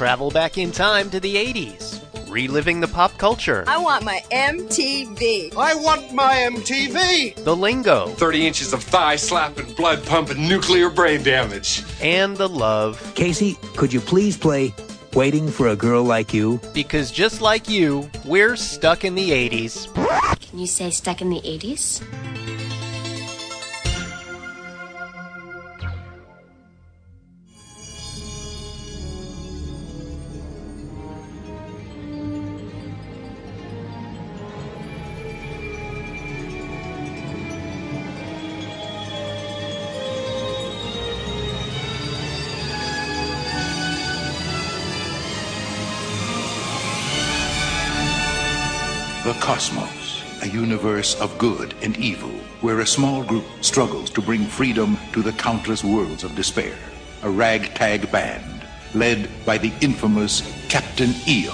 Travel back in time to the 80s, reliving the pop culture, I want my MTV. I want my MTV. the lingo, 30 inches of thigh slapping, blood pumping, nuclear brain damage. and the love. Casey, could you please play Waiting for a Girl Like You? Because just like you, we're stuck in the 80s. Can you say stuck in the 80s? Cosmos, a universe of good and evil, where a small group struggles to bring freedom to the countless worlds of despair. A ragtag band, led by the infamous Captain EO.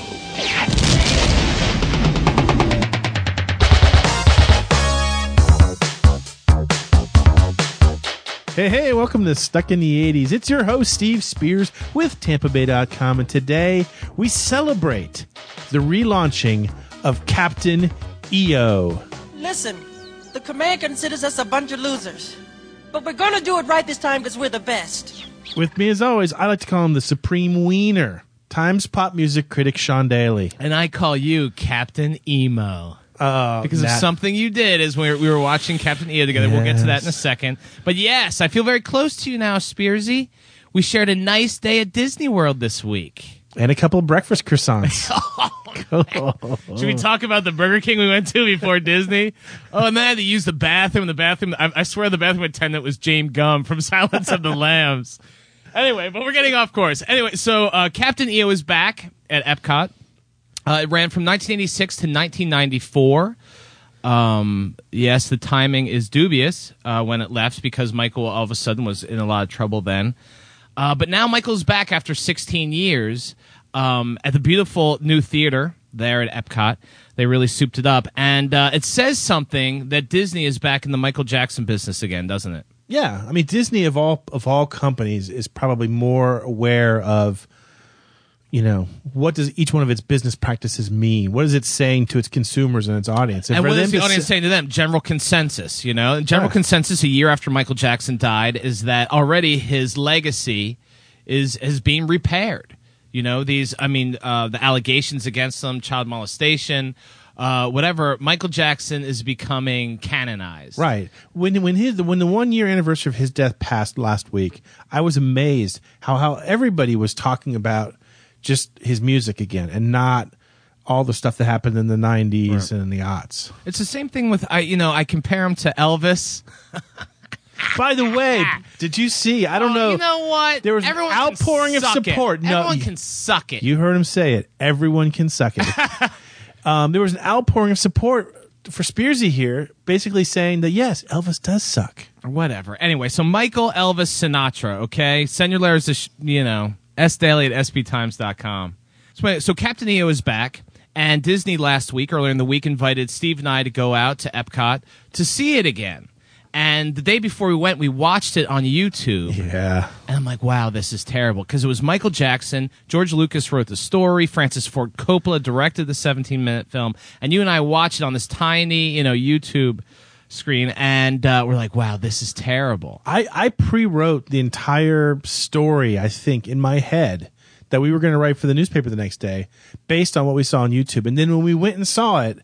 Hey, hey, welcome to Stuck in the 80s. It's your host, Steve Spears with TampaBay.com, and today we celebrate the relaunching of Captain EO. Listen, the command considers us a bunch of losers. But we're gonna do it right this time because we're the best. With me, as always, I like to call him the Supreme Wiener, Times pop music critic Sean Daly. And I call you Captain Emo. Uh, Because of Nat- something you did as we were, we were watching Captain EO together. We'll get to that in a second. But yes, I feel very close to you now, Spearsy. We shared a nice day at Disney World this week. And a couple of breakfast croissants. Should we talk about the Burger King we went to before Disney? Oh, and then I had to use the bathroom. The bathroom, I, I swear the bathroom attendant was Jame Gumb from Silence of the Lambs. Anyway, but we're getting off course. Anyway, so uh, Captain EO is back at Epcot. Uh, it ran from 1986 to 1994. Um, yes, the timing is dubious uh, when it left because Michael all of a sudden was in a lot of trouble then. Uh, but now Michael's back after 16 years um, at the beautiful new theater there at Epcot. They really souped it up. And uh, it says something that Disney is back in the Michael Jackson business again, doesn't it? yeah, I mean, Disney of all of all companies is probably more aware of, you know, what does each one of its business practices mean? What is it saying to its consumers and its audience? And for what is the audience say- saying to them? General consensus, you know? General Right. consensus a year after Michael Jackson died is that already his legacy is is being repaired. You know, these I mean, uh, the allegations against him, child molestation, uh, whatever, Michael Jackson is becoming canonized. Right. When when his when the one year anniversary of his death passed last week, I was amazed how how everybody was talking about just his music again and not all the stuff that happened in the 90s and in the aughts. It's the same thing with I you know, I compare him to Elvis. By the way, did you see? I don't know. Oh, You know what? There was an Everyone can outpouring of suck it. support. No, Everyone you- can suck it. You heard him say it. Everyone can suck it. um, there was an outpouring of support for Spearsy here, basically saying that yes, Elvis does suck. or whatever. Anyway, so Michael Elvis Sinatra, okay? Send your letters to, sh- you know, sdaly at sptimes.com. So, so Captain EO is back, and Disney last week, earlier in the week, invited Steve and I to go out to Epcot to see it again. And the day before we went, we watched it on YouTube. Yeah. And I'm like, wow, this is terrible. Because it was Michael Jackson, George Lucas wrote the story, Francis Ford Coppola directed the 17 minute film, and you and I watched it on this tiny, you know, YouTube screen, and uh, we're like, wow, this is terrible. I, I pre-wrote the entire story, I think, in my head that we were going to write for the newspaper the next day based on what we saw on YouTube. And then when we went and saw it,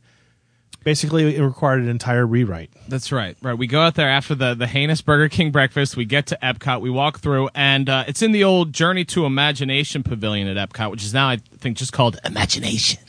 basically it required an entire rewrite. That's right. Right. We go out there after the, the heinous Burger King breakfast. We get to Epcot. We walk through, and uh, it's in the old Journey to Imagination pavilion at Epcot, which is now, I think, just called Imagination!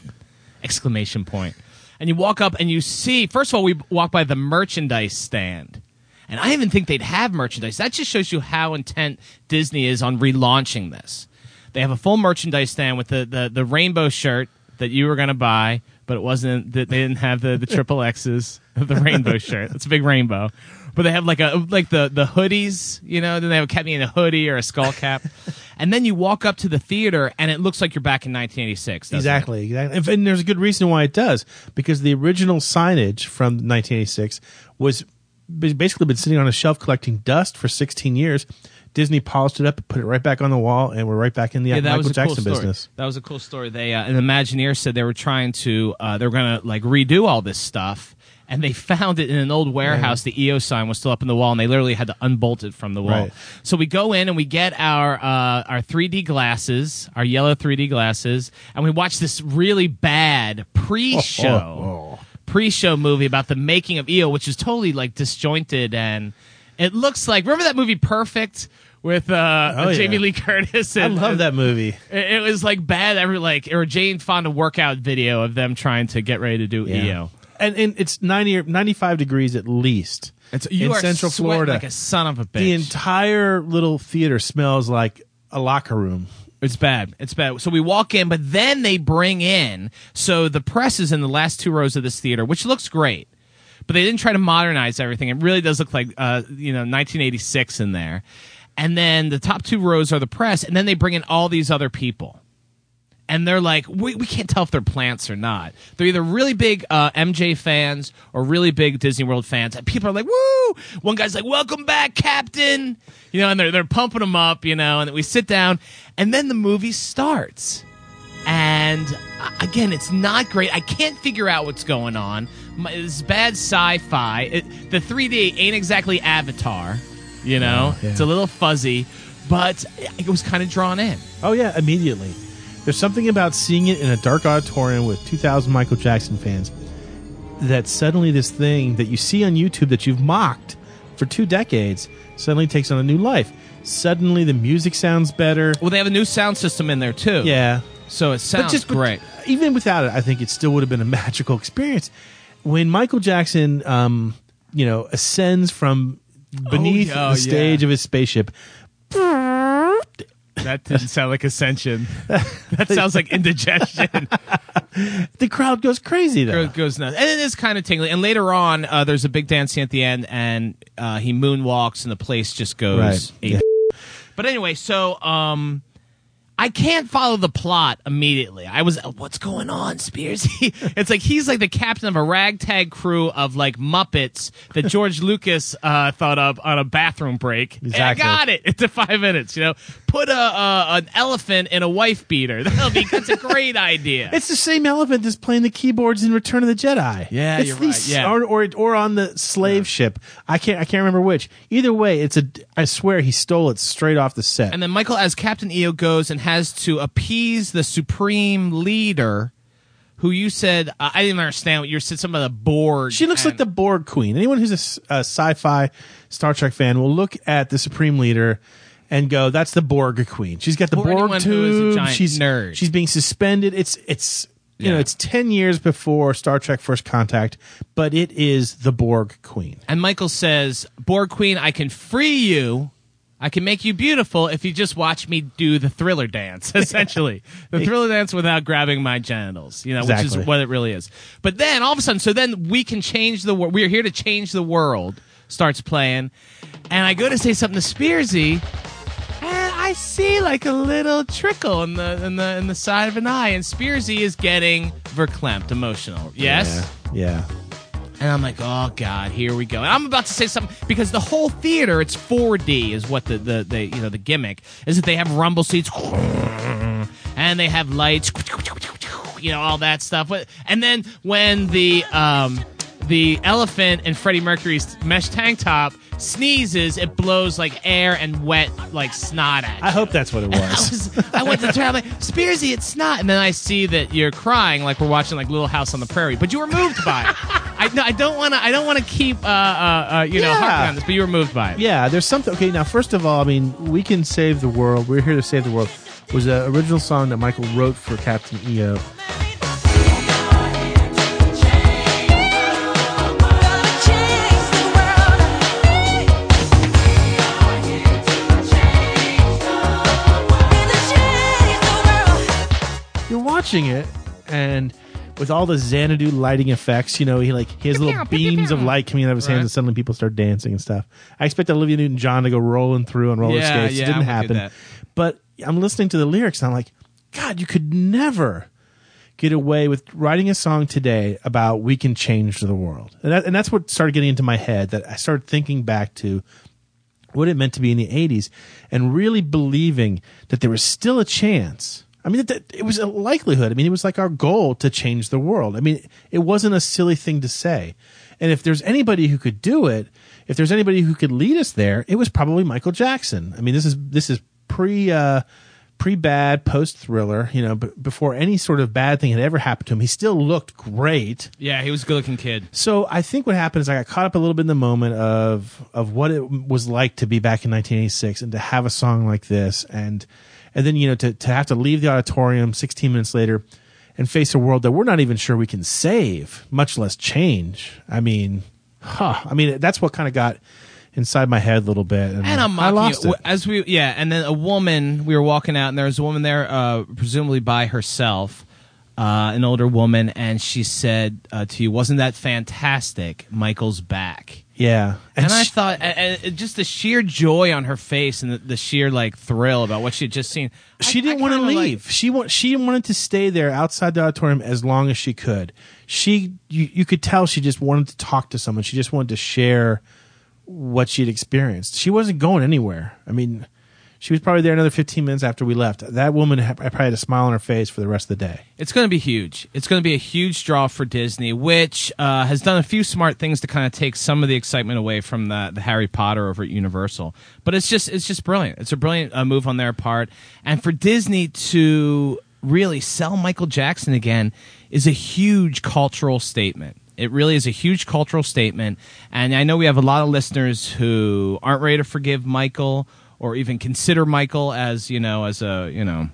Exclamation point. And you walk up and you see, first of all, we walk by the merchandise stand. And I even think they'd have merchandise. That just shows you how intent Disney is on relaunching this. They have a full merchandise stand with the, the, the rainbow shirt that you were going to buy, but it wasn't that they didn't have the, the triple X's of the rainbow shirt. It's a big rainbow. But they have like a like the the hoodies, you know, then they have kept me in a hoodie or a skull cap. and then you walk up to the theater and it looks like you're back in 1986. doesn't it? Exactly, exactly. And- And there's a good reason why it does because the original signage from 1986 was basically been sitting on a shelf collecting dust for 16 years. Disney polished it up, put it right back on the wall, and we're right back in the yeah, Michael Jackson cool business. That was a cool story. They uh, an Imagineer said they were trying to uh, they were going to like redo all this stuff, and they found it in an old warehouse. The EO sign was still up in the wall, and they literally had to unbolt it from the wall. Right. So we go in and we get our uh, our 3D glasses, our yellow 3D glasses, and we watch this really bad pre-show Oh, pre-show movie about the making of EO, which is totally like disjointed and it looks like remember that movie Perfect with uh, Oh, yeah. Jamie Lee Curtis. I love that movie. It, it was like bad. Every like or Jane Fonda workout video of them trying to get ready to do E EO. And, and it's 90 or 95 degrees at least. It's you in are Central sweating Florida. like a son of a bitch. the entire little theater smells like a locker room. It's bad. It's bad. So we walk in, but then they bring in. So the press is in the last two rows of this theater, which looks great, but they didn't try to modernize everything. It really does look like uh, you know 1986 in there. And then the top two rows are the press, and then they bring in all these other people. And they're like, we, we can't tell if they're plants or not. They're either really big uh, MJ fans or really big Disney World fans. And people are like, woo! One guy's like, welcome back, Captain! You know, and they're, they're pumping them up, you know, and we sit down, and then the movie starts. And uh, again, it's not great. I can't figure out what's going on. It's bad sci-fi. It, the 3D ain't exactly Avatar, you know. yeah. It's a little fuzzy, but it was kind of drawn in. Oh yeah, immediately. There's something about seeing it in a dark auditorium with 2,000 Michael Jackson fans that suddenly this thing that you see on YouTube that you've mocked for two decades suddenly takes on a new life. Suddenly the music sounds better. Well, they have a new sound system in there too. Yeah, so it sounds but just but great. even without it, I think it still would have been a magical experience. When Michael Jackson, um, you know, ascends from beneath yeah, oh, the stage yeah. of his spaceship, That didn't sound like ascension. that sounds like indigestion. the crowd goes crazy. Though Goes- goes nuts, and it is kind of tingly. And later on, uh, there's a big dance scene at the end, and uh, he moonwalks, and the place just goes. Right. ape. But anyway, so um, I can't follow the plot immediately. I was, what's going on, Spears? it's like he's like the captain of a ragtag crew of like Muppets that George Lucas uh, thought up on a bathroom break. And I got it. It's a five minutes. You know, put a, an elephant in a wife beater. That'll be that's a great idea. It's the same elephant that's playing the keyboards in Return of the Jedi. Yeah, it's you're the right, yeah. or, or or on the slave ship. I can't I can't remember which. Either way, it's a. I swear he stole it straight off the set. And then Michael, as Captain EO, goes and has to appease the supreme leader, who you said uh, I didn't understand what you said. Some of the Borg. she looks like the Borg Queen. Anyone who's a sci-fi Star Trek fan will look at the Supreme Leader and go, "That's the Borg Queen." She's got the Or Borg anyone who is a tube. she's nerd. She's being suspended. It's it's you know it's ten years before Star Trek First Contact, but it is the Borg Queen. And Michael says, "Borg Queen, I can free you." I can make you beautiful if you just watch me do the thriller dance, essentially. the thriller dance without grabbing my genitals, you know, which is what it really is. But then all of a sudden, so then we can change the world. We're here to change the world, starts playing. And I go to say something to Spearsy, and I see like a little trickle in the in the in the side of an eye, and Spearsy is getting verklempt, emotional. Yes? Yeah. And I'm like, oh god, here we go. And I'm about to say something because the whole theater, it's 4D, is what the the, the you know the gimmick is that they have rumble seats, and they have lights, you know all that stuff. And then when the um the elephant and Freddie Mercury's mesh tank top sneezes, it blows like air and wet like snot at you. I hope that's what it I, was. was, I went to turn. I'm like, Spearsy, it's not. And then I see that you're crying, like we're watching like Little House on the Prairie. But you were moved by it. I, no, I don't want to. I don't want to keep, uh, uh, uh, you know, Yeah. on this. But you were moved by it. Yeah, there's something. Okay, now first of all, I mean, we can save the world. We're here to save the world. Was an original song that Michael wrote for Captain EO. Watching it, and with all the Xanadu lighting effects, you know, he like he has little beams of light coming out of his hands, Right. and suddenly people start dancing and stuff. I expect Olivia Newton-John to go rolling through on roller Yeah, skates. yeah, it didn't I would do happen. that. But I'm listening to the lyrics, and I'm like, God, you could never get away with writing a song today about we can change the world, and, that, and that's what started getting into my head. That I started thinking back to what it meant to be in the 80s and really believing that there was still a chance. I mean, that, it was a likelihood. I mean, it was like our goal to change the world. I mean, it wasn't a silly thing to say. And if there's anybody who could do it, if there's anybody who could lead us there, it was probably Michael Jackson. I mean, this is this is pre uh, pre bad, post thriller. You know, b- before any sort of bad thing had ever happened to him, he still looked great. Yeah, he was a good looking kid. So I think what happened is I got caught up a little bit in the moment of of what it was like to be back in 1986 and to have a song like this, and and then you know to to have to leave the auditorium 16 minutes later and face a world that we're not even sure we can save, much less change. I mean, huh? I mean, that's what kind of got inside my head a little bit, and, And I'm I lost you. it. as we yeah, and then a woman. We were walking out, and there was a woman there, uh, presumably by herself, uh, an older woman, and she said uh, to you, "Wasn't that fantastic? Michael's back." Yeah, And, I she- thought, and, and just the sheer joy on her face and the, the sheer like thrill about what she had just seen. she I- didn't want to kinda, like- leave. she want she wanted to stay there outside the auditorium as long as she could. She you, you could tell she just wanted to talk to someone. She just wanted to share what she'd experienced. She wasn't going anywhere. I mean, she was probably there another 15 minutes after we left. That woman I probably had a smile on her face for the rest of the day. It's going to be huge. It's going to be a huge draw for Disney, which uh, has done a few smart things to kind of take some of the excitement away from the, the Harry Potter over at Universal. But it's just it's just brilliant. It's a brilliant uh, move on their part, and for Disney to really sell Michael Jackson again is a huge cultural statement. It really is a huge cultural statement, and I know we have a lot of listeners who aren't ready to forgive Michael or even consider Michael as you know as a you know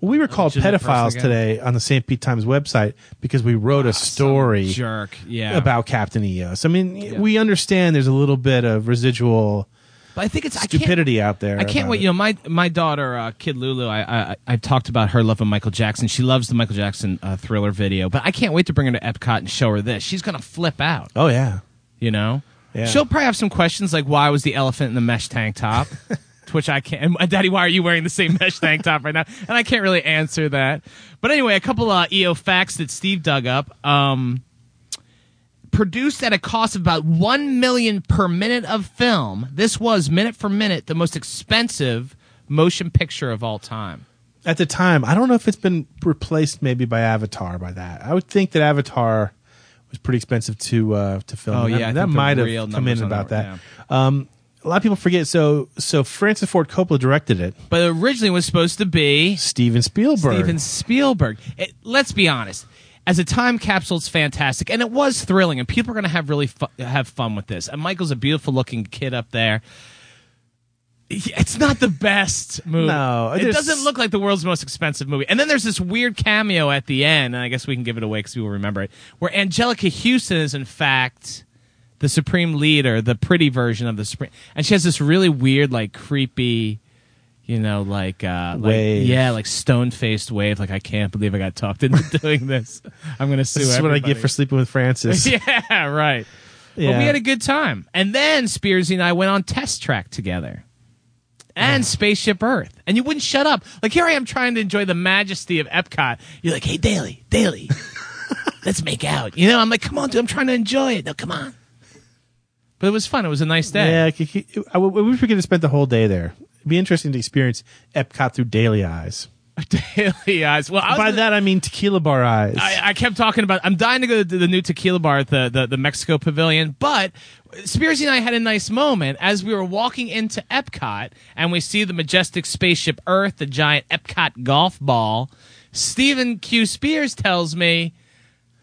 Well, we were called pedophiles today on the St. Pete Times website because we wrote a story jerk. Yeah, about Captain EOS. I mean, we understand there's a little bit of residual But I think it's stupidity out there. I can't wait. it. You know, my my daughter, uh, Kid Lulu. I, I I've talked about her love of Michael Jackson. She loves the Michael Jackson uh, Thriller video. But I can't wait to bring her to Epcot and show her this. She's gonna flip out. Oh yeah. You know, Yeah. she'll probably have some questions like, "Why was the elephant in the mesh tank top?" to which I can't. And, Daddy, why are you wearing the same mesh tank top right now? And I can't really answer that. But anyway, a couple uh, EO facts that Steve dug up. Um, produced at a cost of about one million per minute of film. This was minute for minute the most expensive motion picture of all time. At the time, I don't know if it's been replaced maybe by Avatar by that. I would think that Avatar was pretty expensive to uh, to film. Oh, And yeah, I that might have come in about that that. Um, a lot of people forget. So so Francis Ford Coppola directed it. But originally it was supposed to be Steven Spielberg. Steven Spielberg. It, let's be honest. As a time capsule, it's fantastic, and it was thrilling, and people are going to have really fu- have fun with this. And Michael's a beautiful looking kid up there. It's not the best movie. No, it doesn't look like the world's most expensive movie. And then there's this weird cameo at the end, and I guess we can give it away because people remember it, where Anjelica Huston is in fact the supreme leader, the pretty version of the supreme, and she has this really weird, like creepy, you know, like, uh, like yeah, like stone faced wave. Like I can't believe I got talked into doing this. I'm gonna sue. This is what I get for sleeping with Francis. yeah, right. But we had a good time, and then Spearsy and I went on test track together. And Spaceship Earth. And you wouldn't shut up. Like, here I am trying to enjoy the majesty of Epcot. You're like, hey, Daly, Daly, let's make out. You know, I'm like, come on, dude, I'm trying to enjoy it. No, come on. But it was fun. It was a nice day. Yeah, c- c- I w- I wish we could have spent the whole day there. It'd be interesting to experience Epcot through daily eyes. Daily eyes. Well, By gonna- that I mean tequila bar eyes. I, I kept talking about. I'm dying to go to the new tequila bar at the, the, the Mexico Pavilion, but Spearsy and I had a nice moment as we were walking into Epcot and we see the majestic spaceship Earth, the giant Epcot golf ball. Stephen Q. Spears tells me,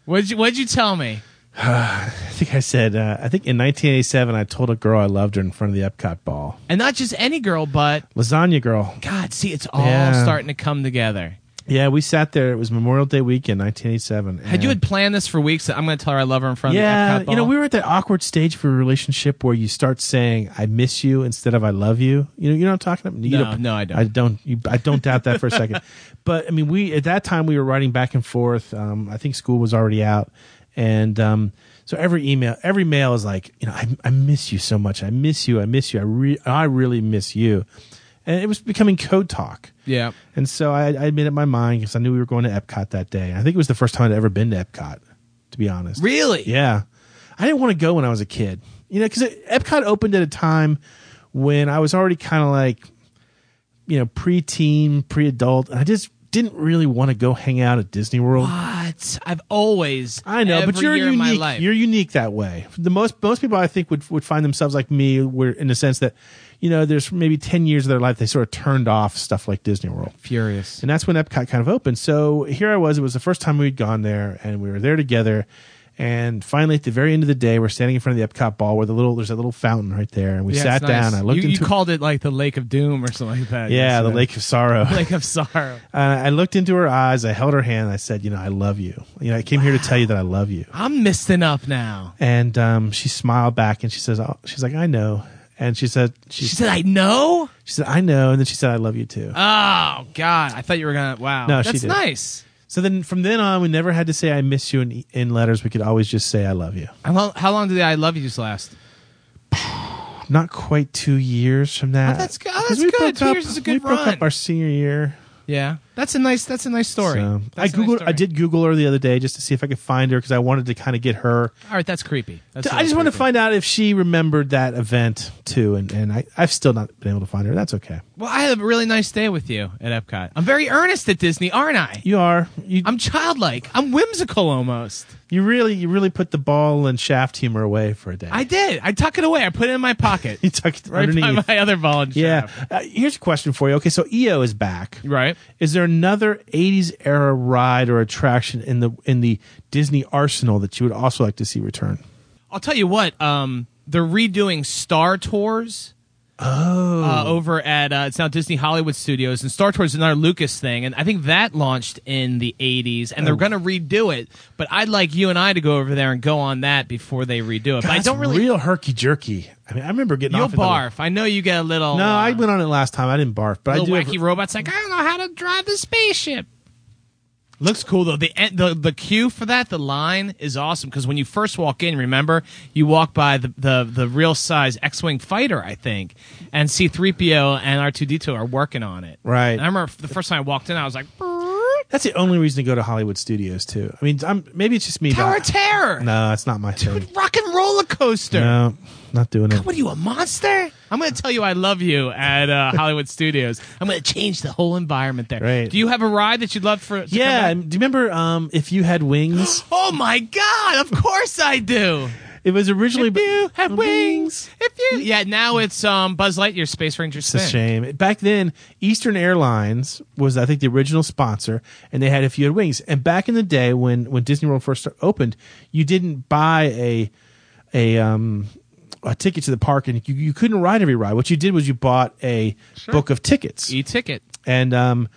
"What'd you What'd you tell me?" I think I said, uh, I think in 1987, I told a girl I loved her in front of the Epcot ball. And not just any girl, but Lasagna girl. God, see, it's all Yeah. starting to come together. Yeah, we sat there. It was Memorial Day weekend, 1987. Had you and- had planned this for weeks? I'm going to tell her I love her in front yeah, of the Epcot ball. you know, we were at that awkward stage for a relationship where you start saying "I miss you" instead of "I love you." You know, you know what I'm talking about. You No, no, I don't. I don't. You, I don't doubt that for a second. But I mean, we at that time we were writing back and forth. Um, I think school was already out, and um, so every email, every mail is like, you know, I, I miss you so much. I miss you. I miss you. I re- I really miss you. And it was becoming code talk. yeah. And so I, I made up my mind because I knew we were going to Epcot that day. I think it was the first time I'd ever been to Epcot, to be honest. Really? Yeah. I didn't want to go when I was a kid. You know, because Epcot opened at a time when I was already kind of like, you know, preteen, pre-adult, and I just didn't really want to go hang out at Disney World. What? I've always. I know, but you're unique. You're unique that way. The most most people I think would would find themselves like me, where in the sense that, you know, there's maybe ten years of their life they sort of turned off stuff like Disney World. furious. And that's when Epcot kind of opened. So here I was. It was the first time we'd gone there, and we were there together. And finally, at the very end of the day, we're standing in front of the Epcot ball where the little there's a little fountain right there, and we Yeah, sat nice. down. I looked you, into you called it like the Lake of Doom or something like that. yeah, the. Lake of Sorrow. Lake of Sorrow. Uh, I looked into her eyes. I held her hand. And I said, "You know, I love you. You know, I came here to tell you that I love you." I'm misting up now. And um, she smiled back, and she says, oh, "She's like, I know." And she said, she, She said, "I know." she said, I know." And then she said, "I love you too." Oh God, I thought you were gonna. Wow, No, that's nice. So then, from then on, we never had to say "I miss you" in, in letters. We could always just say "I love you." How long, how long did the "I love yous" last? Not quite two years from that. Oh, that's good. Oh, 'Cause we good. broke Two up- years is a good We broke run. up our senior year. Yeah, that's a nice. That's a nice story. So, I That's a nice googled. story. I did Google her the other day just to see if I could find her because I wanted to kind of get her. All right, that's creepy. That's I just want to creepy. find out if she remembered that event too, and and I I've still not been able to find her. That's okay. Well, I had a really nice day with you at Epcot. I'm very earnest at Disney, aren't I? You are you. I'm childlike. I'm whimsical almost. You really you really put the ball and shaft humor away for a day. I did. I tuck it away. I put it in my pocket. you tuck it right underneath. by my other ball and yeah. shaft. Uh, here's a question for you. Okay, so EO is back. Right. Is there another '80s era ride or attraction in the in the Disney arsenal that you would also like to see return? I'll tell you what. Um, they're redoing Star Tours. Oh. Uh, over at uh, it's now Disney Hollywood Studios, and Star Tours is another Lucas thing, and I think that launched in the '80s, and they're Oh. going to redo it. But I'd like you and I to go over there and go on that before they redo it. but I don't really. real herky jerky. I mean, I remember getting You'll off. the- barf. I know you get a little. No, uh, I went on it last time. I didn't barf, but I do. wacky have- robots like I don't know how to drive the spaceship. Looks cool though. The the the queue for that, the line is awesome because when you first walk in, remember you walk by the the, the real size X-wing fighter, I think, and C-3PO and R2D2 are working on it. Right. And I remember the first time I walked in, I was like, That's the only reason to go to Hollywood Studios too. I mean, I'm maybe it's just me. Tower but of Terror, No, it's not my thing. rock and roller coaster. No, not doing it. What are you, a monster? I'm going to tell you I love you at uh, Hollywood Studios. I'm going to change the whole environment there. Right. Do you have a ride that you'd love for? to come Yeah, do you remember um, if you had wings? Oh my God! Of course I do. It was originally. If you have wings, if you yeah, now it's um Buzz Lightyear Space Ranger It's a spin. shame. Back then, Eastern Airlines was, I think, the original sponsor, and they had if you had wings. And back in the day, when when Disney World first opened, you didn't buy a a um a ticket to the park, and you, you couldn't ride every ride. What you did was you bought a book of tickets, E-ticket. and um.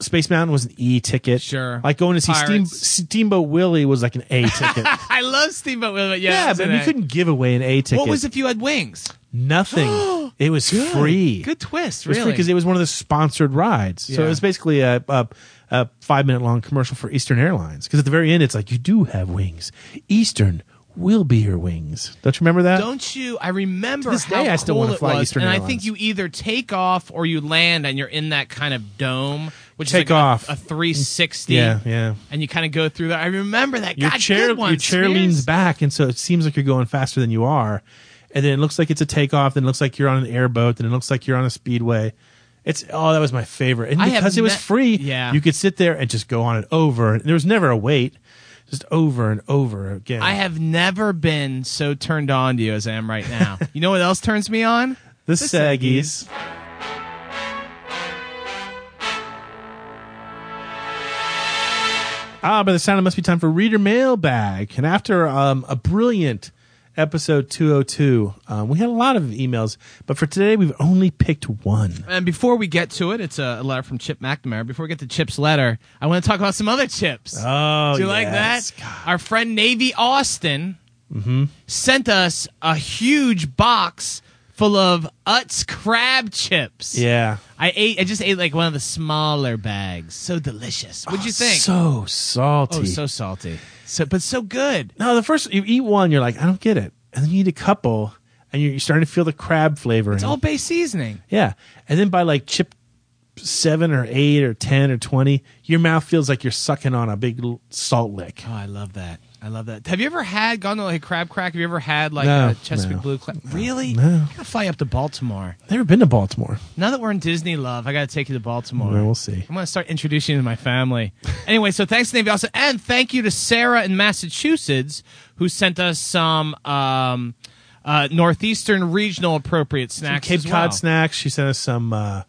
Space Mountain was an E ticket. Sure. Like going to see Steam, Steamboat Willie was like an A ticket. I love Steamboat Willie. Yeah, yeah, but you couldn't give away an A ticket. What was if you had wings? Nothing. it was free. Good twist, really. because it was one of the sponsored rides. So it was basically a, a, a five minute long commercial for Eastern Airlines. Because at the very end, it's like, you do have wings. Eastern will be your wings. Don't you remember that? Don't you? I remember To this how day, I still cool wanna it fly was, Eastern and I think you either take off or you land, and you're in that kind of dome, which Take is like off. a, 360. Yeah, yeah. And you kind of go through that. I remember that. your God, chair, one, your chair Spears. leans back, and so it seems like you're going faster than you are. And then it looks like it's a takeoff. Then it looks like you're on an airboat. Then it looks like you're on a speedway. It's oh, that was my favorite. And because it was met- free, Yeah. you could sit there and just go on it over. There was never a wait, just over and over again. I have never been so turned on to you as I am right now. you know what else turns me on? the, Saggies. Ah, by the sound, it must be time for reader mailbag. And after um, a brilliant episode 202, um, we had a lot of emails, but for today, we've only picked one. And before we get to it, it's a letter from Chip McNamara. Before we get to Chip's letter, I want to talk about some other chips. Oh, Do you like yes. that? Our friend Navy Austin Mm-hmm. sent us a huge box full of Utz crab chips. Yeah. I ate. I just ate like one of the smaller bags. So delicious. What'd you think? So salty. oh, so salty. So, but so good. no, the first, you eat one, you're like, I don't get it. And then you eat a couple, and you're, you're starting to feel the crab flavor. It's Old Bay seasoning. Yeah. And then by like chip seven or eight or ten or twenty, your mouth feels like you're sucking on a big salt lick. Oh, I love that. I love that. Have you ever had gone to like crab crack? Have you ever had like No, a Chesapeake no. Blue? Cla- really? No. I gotta fly up to Baltimore. Never been to Baltimore. Now that we're in Disney love, I gotta take you to Baltimore. Well, we'll see. I'm gonna start introducing you to my family. anyway, so thanks to Navy also, and thank you to Sarah in Massachusetts who sent us some um, uh, northeastern regional appropriate snacks. Cape as Cod well. snacks. She sent us some. Uh,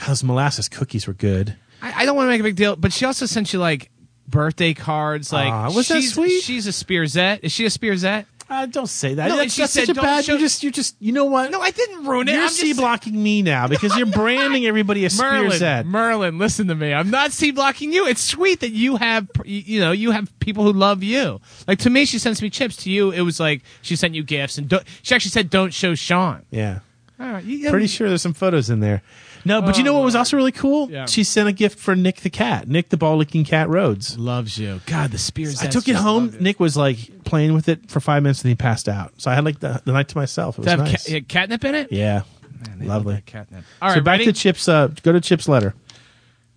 God, those molasses cookies were good. I, I don't want to make a big deal, but she also sent you like birthday cards. Like, Aw, was that she's, sweet? She's a Spearzette. Is she a Spearzette? Uh, don't say that. No, that's she that's said such a don't bad. show- You just, you just, you know what? No, I didn't ruin it. You're C blocking me now because you're branding everybody a Merlin, Spearzette. Merlin, listen to me. I'm not C blocking you. It's sweet that you have, you you know, you have people who love you. Like to me, she sends me chips. To you, it was like she sent you gifts, and don't, she actually said, "Don't show Sean." Yeah. All right, you, Pretty sure there's some photos in there. No, but you know what was also really cool? Yeah. She sent a gift for Nick the cat. Nick the ball licking cat Rhodes. loves you. God, the spears. I took it home. Nick was like playing with it for five minutes and he passed out. So I had like the, the night to myself. It was To have nice. ca- catnip in it. yeah. Man, they Lovely. love that Catnip. All right, so back ready? to Chip's. Uh, go to Chip's letter.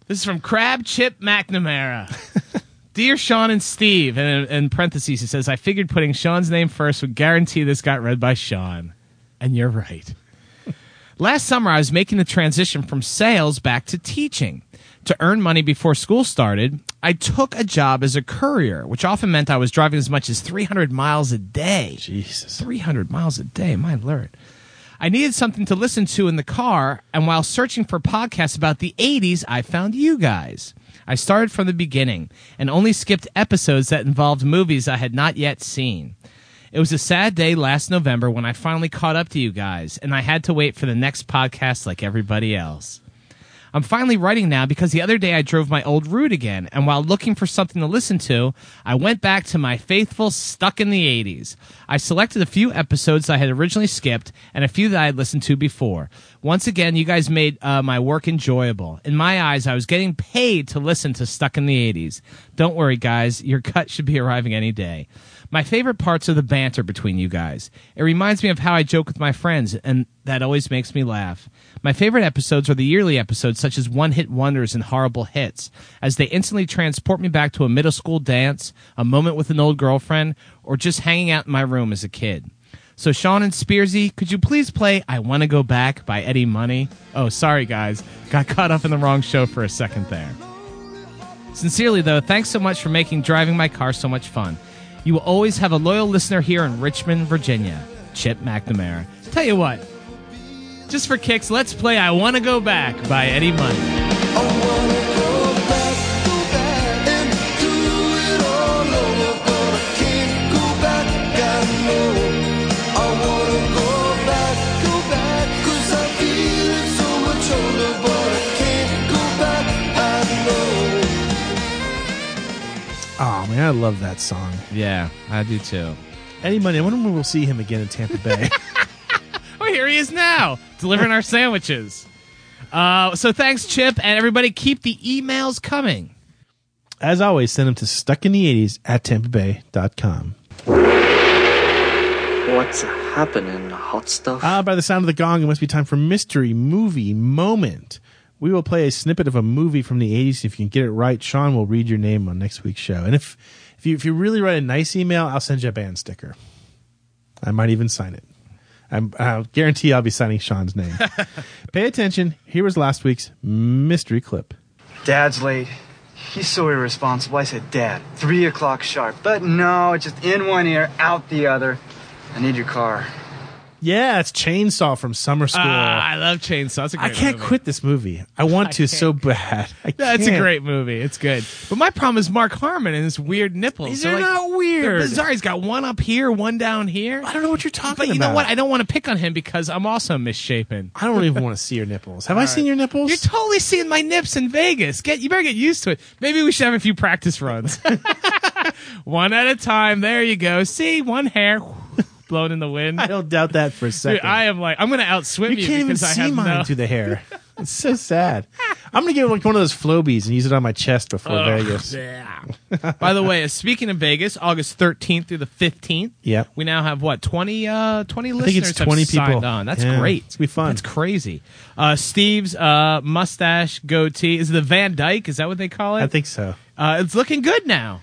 This is from Crab Chip McNamara. Dear Sean and Steve, and in, in parentheses, he says, I figured putting Sean's name first would guarantee this got read by Sean. And you're right. Last summer, I was making the transition from sales back to teaching. To earn money before school started, I took a job as a courier, which often meant I was driving as much as 300 miles a day. Jesus. 300 miles a day, my lord. I needed something to listen to in the car, and while searching for podcasts about the 80s, I found you guys. I started from the beginning and only skipped episodes that involved movies I had not yet seen. It was a sad day last November when I finally caught up to you guys, and I had to wait for the next podcast like everybody else. I'm finally writing now because the other day I drove my old route again, and while looking for something to listen to, I went back to my faithful Stuck in the 80s. I selected a few episodes I had originally skipped and a few that I had listened to before. Once again, you guys made uh, my work enjoyable. In my eyes, I was getting paid to listen to Stuck in the 80s. Don't worry, guys, your cut should be arriving any day. My favorite parts are the banter between you guys. It reminds me of how I joke with my friends, and that always makes me laugh. My favorite episodes are the yearly episodes, such as One Hit Wonders and Horrible Hits, as they instantly transport me back to a middle school dance, a moment with an old girlfriend, or just hanging out in my room as a kid. So, Sean and Spearsy, could you please play I Want to Go Back by Eddie Money? Oh, sorry, guys. Got caught up in the wrong show for a second there. Sincerely, though, thanks so much for making driving my car so much fun. You will always have a loyal listener here in Richmond, Virginia. Chip McNamara. Tell you what, just for kicks, let's play I Want to Go Back by Eddie Money. I love that song. Yeah, I do too. Eddie Money. I wonder when we'll see him again in Tampa Bay. Oh, here he is now, delivering our sandwiches. Uh, so thanks, Chip, and everybody keep the emails coming. As always, send them to stuckinthe80s at tampabay.com. What's happening, hot stuff? Ah, by the sound of the gong, it must be time for Mystery Movie Moment. We will play a snippet of a movie from the 80s. If you can get it right, Sean will read your name on next week's show. And if, if, you, if you really write a nice email, I'll send you a band sticker. I might even sign it. I'm, I'll guarantee I'll be signing Sean's name. Pay attention. Here was last week's mystery clip. Dad's late. He's so irresponsible. I said, Dad, three o'clock sharp. But no, it's just in one ear, out the other. I need your car. Yeah, it's Chainsaw from summer school. Ah, I love Chainsaw. That's a I great can't movie. quit this movie. I want I to so bad. I That's a can't. great movie. It's good. But my problem is Mark Harmon and his weird nipples. These are like- not weird. They're bizarre. He's got one up here, one down here. I don't know what you're talking about. But you know what? I don't want to pick on him because I'm also misshapen. I don't even want to see your nipples. Have I seen your nipples? You're totally seeing my nips in Vegas. Get you better get used to it. Maybe we should have a few practice runs. one at a time. There you go. See, one hair blown in the wind. I don't doubt that for a second. Dude, I am like I'm gonna outswim you you, can't even see have mine no. through the hair. It's so sad. I'm gonna get like one of those Flowbees and use it on my chest before Ugh, Vegas. yeah. By the way, speaking of Vegas, August 13th through the 15th, Yep. we now have what 20 uh 20 I listeners think it's have 20 signed people. on. That's Yeah, great. it's gonna be fun. That's crazy. Uh Steve's uh mustache goatee is it the Van Dyke, is that what they call it? I think so. uh it's looking good now.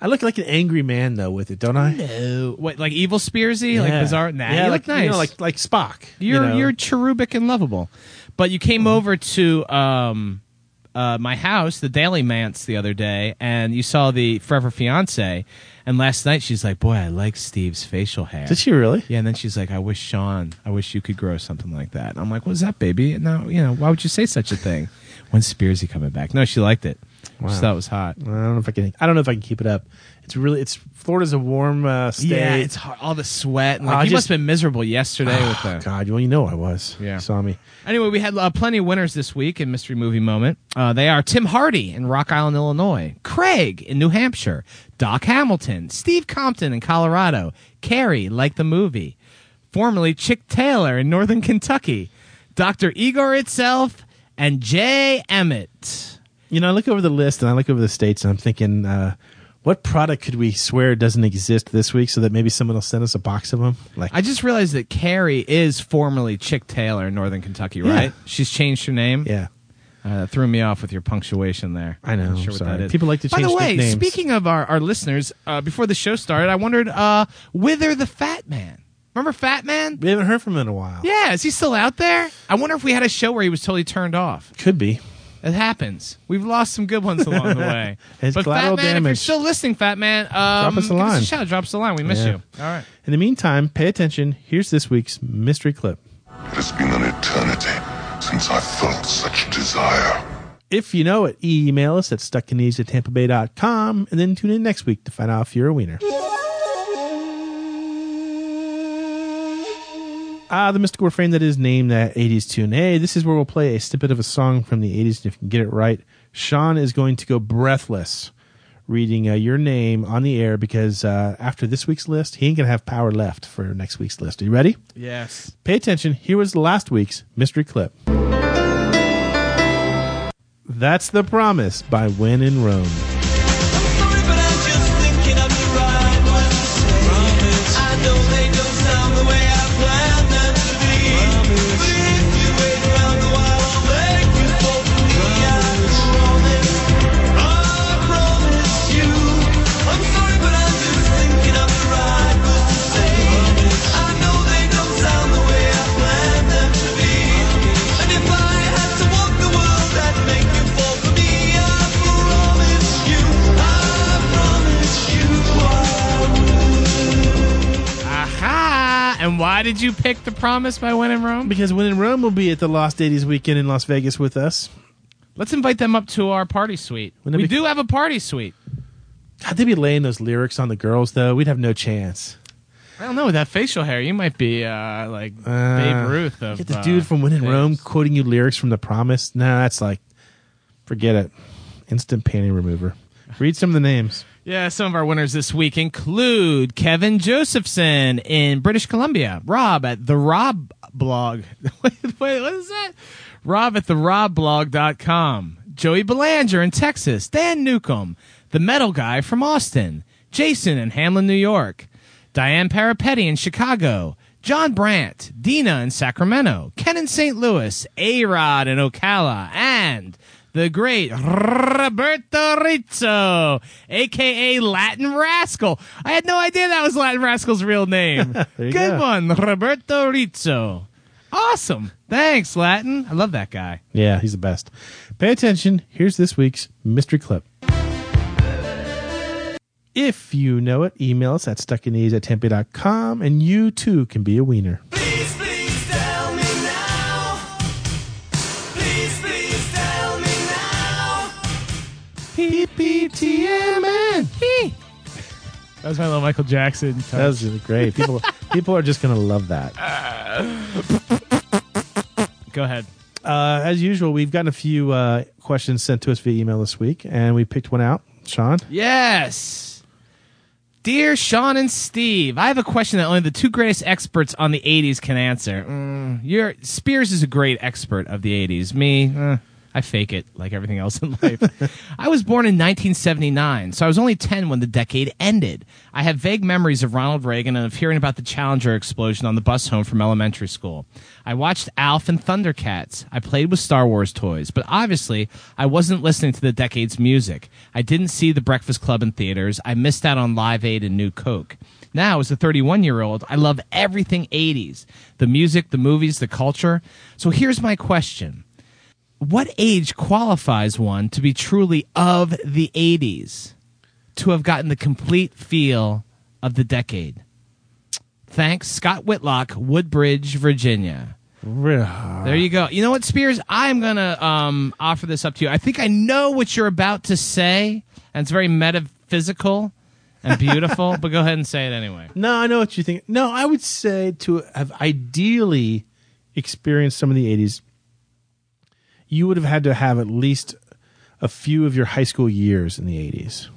I look like an angry man though with it, don't I? No. What like evil Spearsy, like bizarre? Nah, yeah, you like look nice. You know, like like Spock. you You're know. Mm-hmm. you're cherubic and lovable. But you came over to um uh my house, the Daily Mance, the other day, and you saw the Forever Fiance. And last night she's like, "Boy, I like Steve's facial hair." Did she really? Yeah, and then she's like, "I wish Sean, I wish you could grow something like that." And I'm like, "What's that, baby?" No, you know, why would you say such a thing? When's Spearsy coming back? No, she liked it. Wow. She thought it was hot. I don't know if I can. I don't know if I can keep it up. It's really. It's Florida's a warm uh, state. Yeah, it's hard. all the sweat. And like, I he just- must have been miserable yesterday with the. God, well, you know I was. Yeah. You saw me. Anyway, we had uh, plenty of winners this week in Mystery Movie Moment. Uh, they are Tim Hardy in Rock Island, Illinois, Craig in New Hampshire, Doc Hamilton, Steve Compton in Colorado, Carrie, like the movie, formerly Chick Taylor in Northern Kentucky, Dr. Igor itself, and Jay Emmett. You know, I look over the list and I look over the states and I'm thinking, uh, what product could we swear doesn't exist this week so that maybe someone will send us a box of them? Like, I just realized that Carrie is formerly Chick Taylor in Northern Kentucky, right? Yeah. She's changed her name. yeah, Uh, that threw me off with your punctuation there. I know. Not I'm sure what sorry. that is. People like to change. By change the way, nicknames. speaking of our, our listeners, uh, before the show started, I wondered, uh, Wither the Fat Man. Remember Fat Man? we haven't heard from him in a while. Yeah, is he still out there? I wonder if we had a show where he was totally turned off. Could be. It happens. We've lost some good ones along the way. It's but Fat collateral Man, if you're damage. still listening, Fat Man, um, Drop us a give line. a shout. Drop us a line. We miss Yeah. you. All right. In the meantime, pay attention. Here's this week's mystery clip. It has been an eternity since I felt such desire. If you know it, email us at stuckinthe80s at tampabay.com and then tune in next week to find out if you're a wiener. Ah, the mystical refrain that is named that 80s tune. Hey, this is where we'll play a snippet of a song from the 80s. And if you can get it right, Sean is going to go breathless reading uh, your name on the air because uh, after this week's list, he ain't going to have power left for next week's list. Are you ready? Yes. Pay attention. Here was last week's mystery clip. That's the promise by When in Rome. And why did you pick The Promise by When in Rome? Because When in Rome will be at the Lost 80s weekend in Las Vegas with us. Let's invite them up to our party suite. Wouldn't it We be- do have a party suite. God, they'd be laying those lyrics on the girls, though. We'd have no chance. I don't know with that facial hair. You might be uh, like Uh, Babe Ruth of Get the uh, dude from When in things. Rome quoting you lyrics from The Promise. No, that's like, forget it. Instant panty remover. Read some of the names. Yeah, some of our winners this week include Kevin Josephson in British Columbia, Rob at the Rob blog. wait, wait, what is that? Rob at the robblog.com, Joey Belanger in Texas, Dan Newcomb, the metal guy from Austin, Jason in Hamlin, New York, Diane Parapetti in Chicago, John Brandt, Dina in Sacramento, Ken in St. Louis, A-Rod in Ocala, and the great Roberto Rizzo, aka Latin Rascal. I had no idea that was Latin Rascal's real name. Good go. one, Roberto Rizzo. Awesome. Thanks, Latin. I love that guy. Yeah, he's the best. Pay attention. Here's this week's mystery clip. If you know it, email us at stuckinthe80s at tampabay.com and you too can be a wiener. PPTMN. That was my little Michael Jackson. touch. That was really great. People people are just going to love that. Go ahead. Uh, as usual, we've gotten a few uh, questions sent to us via email this week, and we picked one out. Sean? Yes. Dear Sean and Steve, I have a question that only the two greatest experts on the 80s can answer. Mm, you're, Spears is a great expert of the 80s. Me, eh, I fake it like everything else in life. I was born in 1979, so I was only 10 when the decade ended. I have vague memories of Ronald Reagan and of hearing about the Challenger explosion on the bus home from elementary school. I watched Alf and Thundercats. I played with Star Wars toys, but obviously I wasn't listening to the decade's music. I didn't see The Breakfast Club in theaters. I missed out on Live Aid and New Coke. Now, as a 31 year old, I love everything 80s the music, the movies, the culture. So here's my question What age qualifies one to be truly of the 80s? To have gotten the complete feel of the decade? Thanks, Scott Whitlock, Woodbridge, Virginia. There you go. You know what, Spears? I'm gonna um, offer this up to you. I think I know what you're about to say, and it's very metaphysical and beautiful. but go ahead and say it anyway. No, I know what you think. No, I would say to have ideally experienced some of the 80s, you would have had to have at least a few of your high school years in the 80s.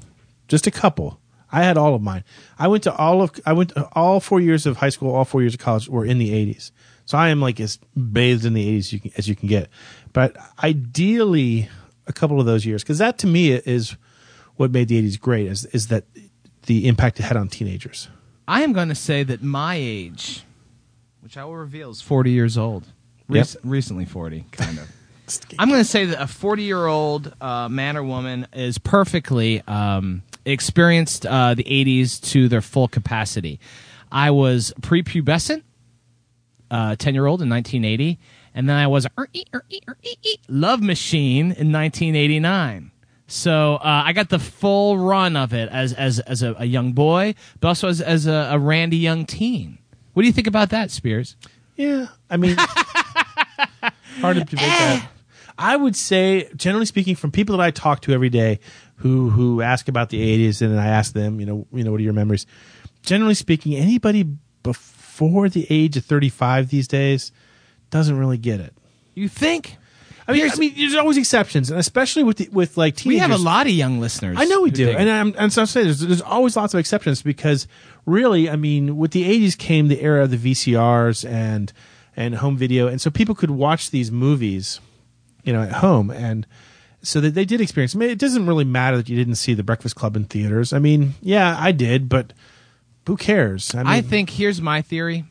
Just a couple. I had all of mine. I went to all of I went all 4 years of high school, all 4 years of college were in the 80s. So I am like as bathed in the 80s you can, as you can get. But ideally a couple of those years cuz that to me is what made the 80s great is is that the impact it had on teenagers. I am going to say that my age, which I will reveal, is 40 years old. Rec- Yep. Recently 40, kind of. I'm going to say that a 40 year old uh, man or woman is perfectly um, experienced uh, the 80s to their full capacity. I was prepubescent, 10 year old in 1980, and then I was love machine in 1989. So uh, I got the full run of it as as as a, a young boy, but also as as a, a randy young teen. What do you think about that, Spears? Yeah, I mean, hard to debate that. I would say, generally speaking, from people that I talk to every day who who ask about the '80s, and I ask them, you know, you know, what are your memories? Generally speaking, anybody before the age of 35 these days doesn't really get it. You think? I mean, I mean, there's always exceptions, and especially with the, with like TV We have a lot of young listeners. I know we do, and I'm, and so I'm saying there's, there's always lots of exceptions because really, I mean, with the '80s came the era of the VCRs and and home video, and so people could watch these movies, you know, at home, and so that they did experience. I mean, it doesn't really matter that you didn't see The Breakfast Club in theaters. I mean, yeah, I did, but who cares? I, mean, I think here's my theory,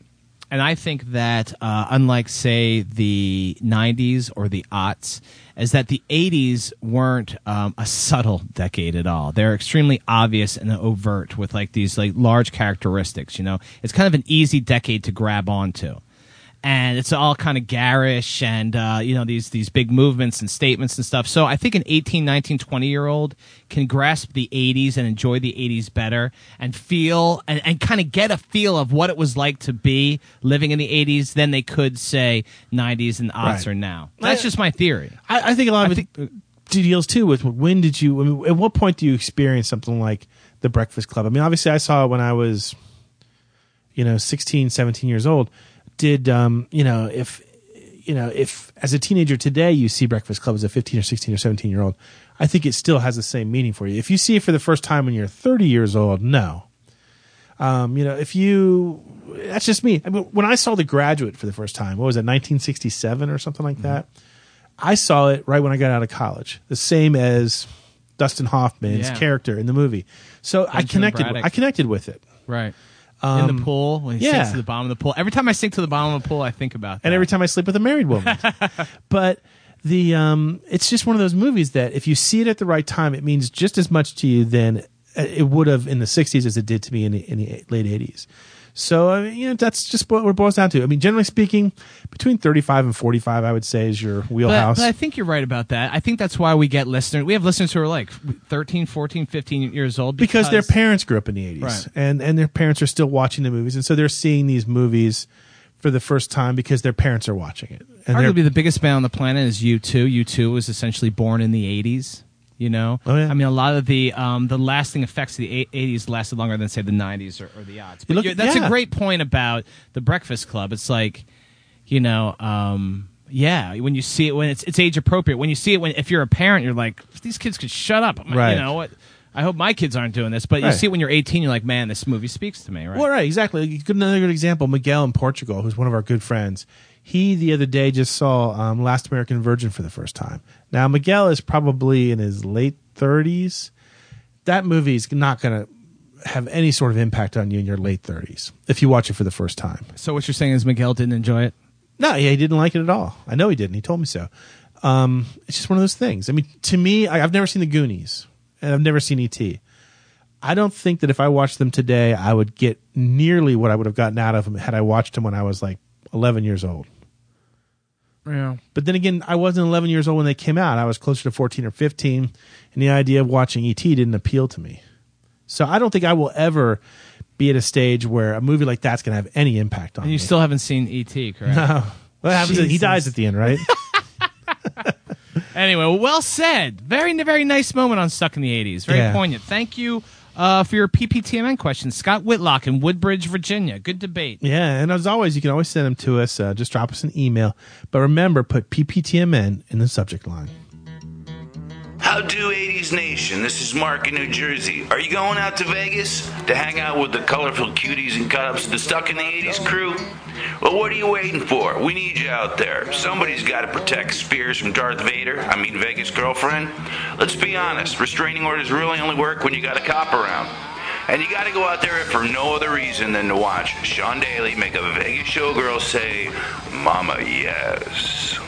and I think that uh, unlike say the '90s or the aughts, is that the '80s weren't um, a subtle decade at all. They're extremely obvious and overt with like these like large characteristics. You know, it's kind of an easy decade to grab onto. And it's all kind of garish and, uh, you know, these, these big movements and statements and stuff. So I think an 18, 19, 20 year old can grasp the 80s and enjoy the 80s better and feel and, and kind of get a feel of what it was like to be living in the 80s than they could say 90s and aughts Right. or now. That's I- just my theory. I, I think a lot of it deals too with when did you? I mean, at what point do you experience something like the Breakfast Club? I mean, obviously, I saw it when I was, you know, 16, 17 years old. Did um, you know if you know if as a teenager today you see Breakfast Club as a 15 or 16 or 17 year old, I think it still has the same meaning for you. If you see it for the first time when you're 30 years old, no. Um, you know, if you, that's just me. I mean, when I saw The Graduate for the first time, what was it, 1967 or something like that? I saw it right when I got out of college, the same as Dustin Hoffman's Yeah. character in the movie. So I connected. Braddock. I connected with it. Right. Um, in the pool, when he yeah. sinks to the bottom of the pool. Every time I sink to the bottom of the pool, I think about that. and every time I sleep with a married woman. but the um, it's just one of those movies that if you see it at the right time, it means just as much to you than uh, it would have in the '60s as it did to me in the, in the late '80s. So I mean, you know, that's just what it boils down to. I mean, generally speaking, between 35 and 45, I would say is your wheelhouse. but I think you're right about that. I think that's why we get listeners. We have listeners who are like 13, 14, 15 years old because, their parents grew up in the 80s Right. and and their parents are still watching the movies and so they're seeing these movies for the first time because their parents are watching it and Arguably, the biggest band on the planet is U2. U2 was essentially born in the 80s. You know, Oh, yeah. I mean, a lot of the um, the lasting effects of the 80s lasted longer than say the 90s or, or the odds. But look- that's yeah. a great point about the Breakfast Club. It's like, you know, um, yeah, when you see it when it's it's age appropriate. When you see it when if you're a parent, you're like, these kids could shut up. Right. You know what? I hope my kids aren't doing this. But you Right. see it when you're 18, you're like, man, this movie speaks to me. Right. well right exactly Good- another good example miguel in portugal who's one of our good friends He the other day just saw um, Last American Virgin for the first time. Now Miguel is probably in his late thirties. That movie is not going to have any sort of impact on you in your late thirties if you watch it for the first time. So what you're saying is Miguel didn't enjoy it? No, yeah, he didn't like it at all. I know he didn't. He told me so. Um, it's just one of those things. I mean, to me, I, I've never seen the Goonies, and I've never seen E.T. I don't think that if I watched them today, I would get nearly what I would have gotten out of them had I watched them when I was like 11 years old. Yeah. But then again, I wasn't 11 years old when they came out. I was closer to 14 or 15, and the idea of watching ET didn't appeal to me. So I don't think I will ever be at a stage where a movie like that's going to have any impact on And you me. still haven't seen E.T., correct? No. What happens? is He dies at the end, right? Anyway, well said. Very, very nice moment on Stuck in the 80s. Very Yeah. poignant. Thank you uh, for your PPTMN question. Scott Whitlock in Woodbridge, Virginia. Good debate. yeah, and as always, you can always send them to us. Uh, just drop us an email. But remember, put PPTMN in the subject line. How do 80s Nation? This is Mark in New Jersey. Are you going out to Vegas to hang out with the colorful cuties and cut ups of the Stuck in the 80s crew? Well, what are you waiting for? We need you out there. Somebody's got to protect Spears from Darth Vader. I mean, Vegas girlfriend. Let's be honest, restraining orders really only work when you got a cop around. And you got to go out there for no other reason than to watch Sean Daly make a Vegas showgirl say, Mama, yes.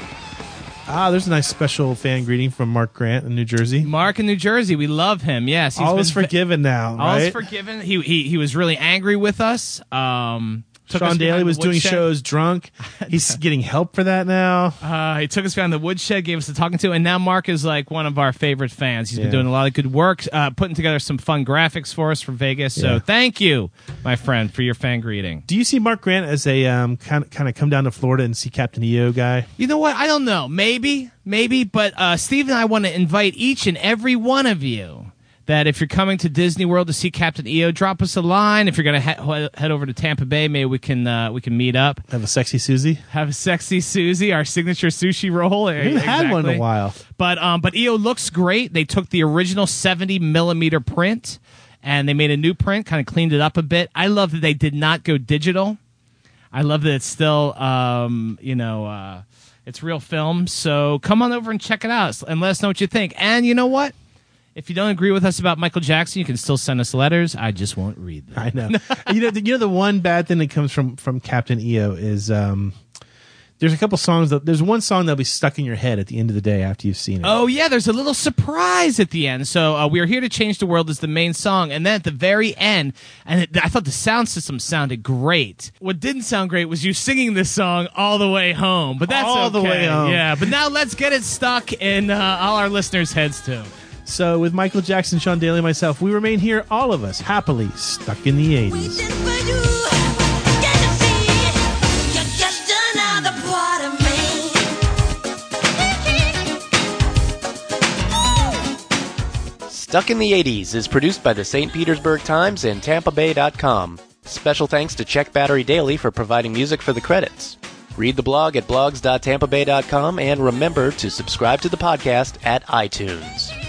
Ah, there's a nice special fan greeting from Mark Grant in New Jersey. Mark in New Jersey. We love him. Yes. he's All been is ve- forgiven now, All is forgiven. He, he, he was really angry with us. Um, us Sean Daly was doing shows drunk. He's getting help for that now. Uh, he took us behind the woodshed, gave us a talking to, and now Mark is like one of our favorite fans. He's Yeah. been doing a lot of good work, uh, putting together some fun graphics for us for Vegas. So Yeah. thank you, my friend, for your fan greeting. Do you see Mark Grant as a um, kind of kind of come down to Florida and see Captain EO guy? You know what? I don't know. Maybe, maybe, but uh, Steve and I want to invite each and every one of you that if you're coming to Disney World to see Captain EO, drop us a line. If you're going to he- head over to Tampa Bay, maybe we can uh, we can meet up. Have a sexy Susie. Have a sexy Susie, our signature sushi roll. We haven't had one in a while. But um, but EO looks great. They took the original 70 millimeter print and they made a new print, kind of cleaned it up a bit. I love that they did not go digital. I love that it's still, um, you know, uh, it's real film. So come on over and check it out and let us know what you think. And you know what? If you don't agree with us about Michael Jackson, you can still send us letters. I just won't read them. I know. you know, the, you know the one bad thing that comes from from Captain EO is um, there's a couple songs that there's one song that'll be stuck in your head at the end of the day after you've seen it. Oh yeah, there's a little surprise at the end. So uh, we are here to change the world is the main song, and then at the very end, and it, I thought the sound system sounded great. What didn't sound great was you singing this song all the way home, but that's All the way home. Yeah, but now let's get it stuck in uh, all our listeners' heads too. So with Michael Jackson, Sean Daly, and myself, we remain here, all of us, happily stuck in the 80s. Stuck in the 80s is produced by the St. Petersburg Times and TampaBay.com. Special thanks to Check Battery Daily for providing music for the credits. Read the blog at blogs.tampabay.com and remember to subscribe to the podcast at iTunes.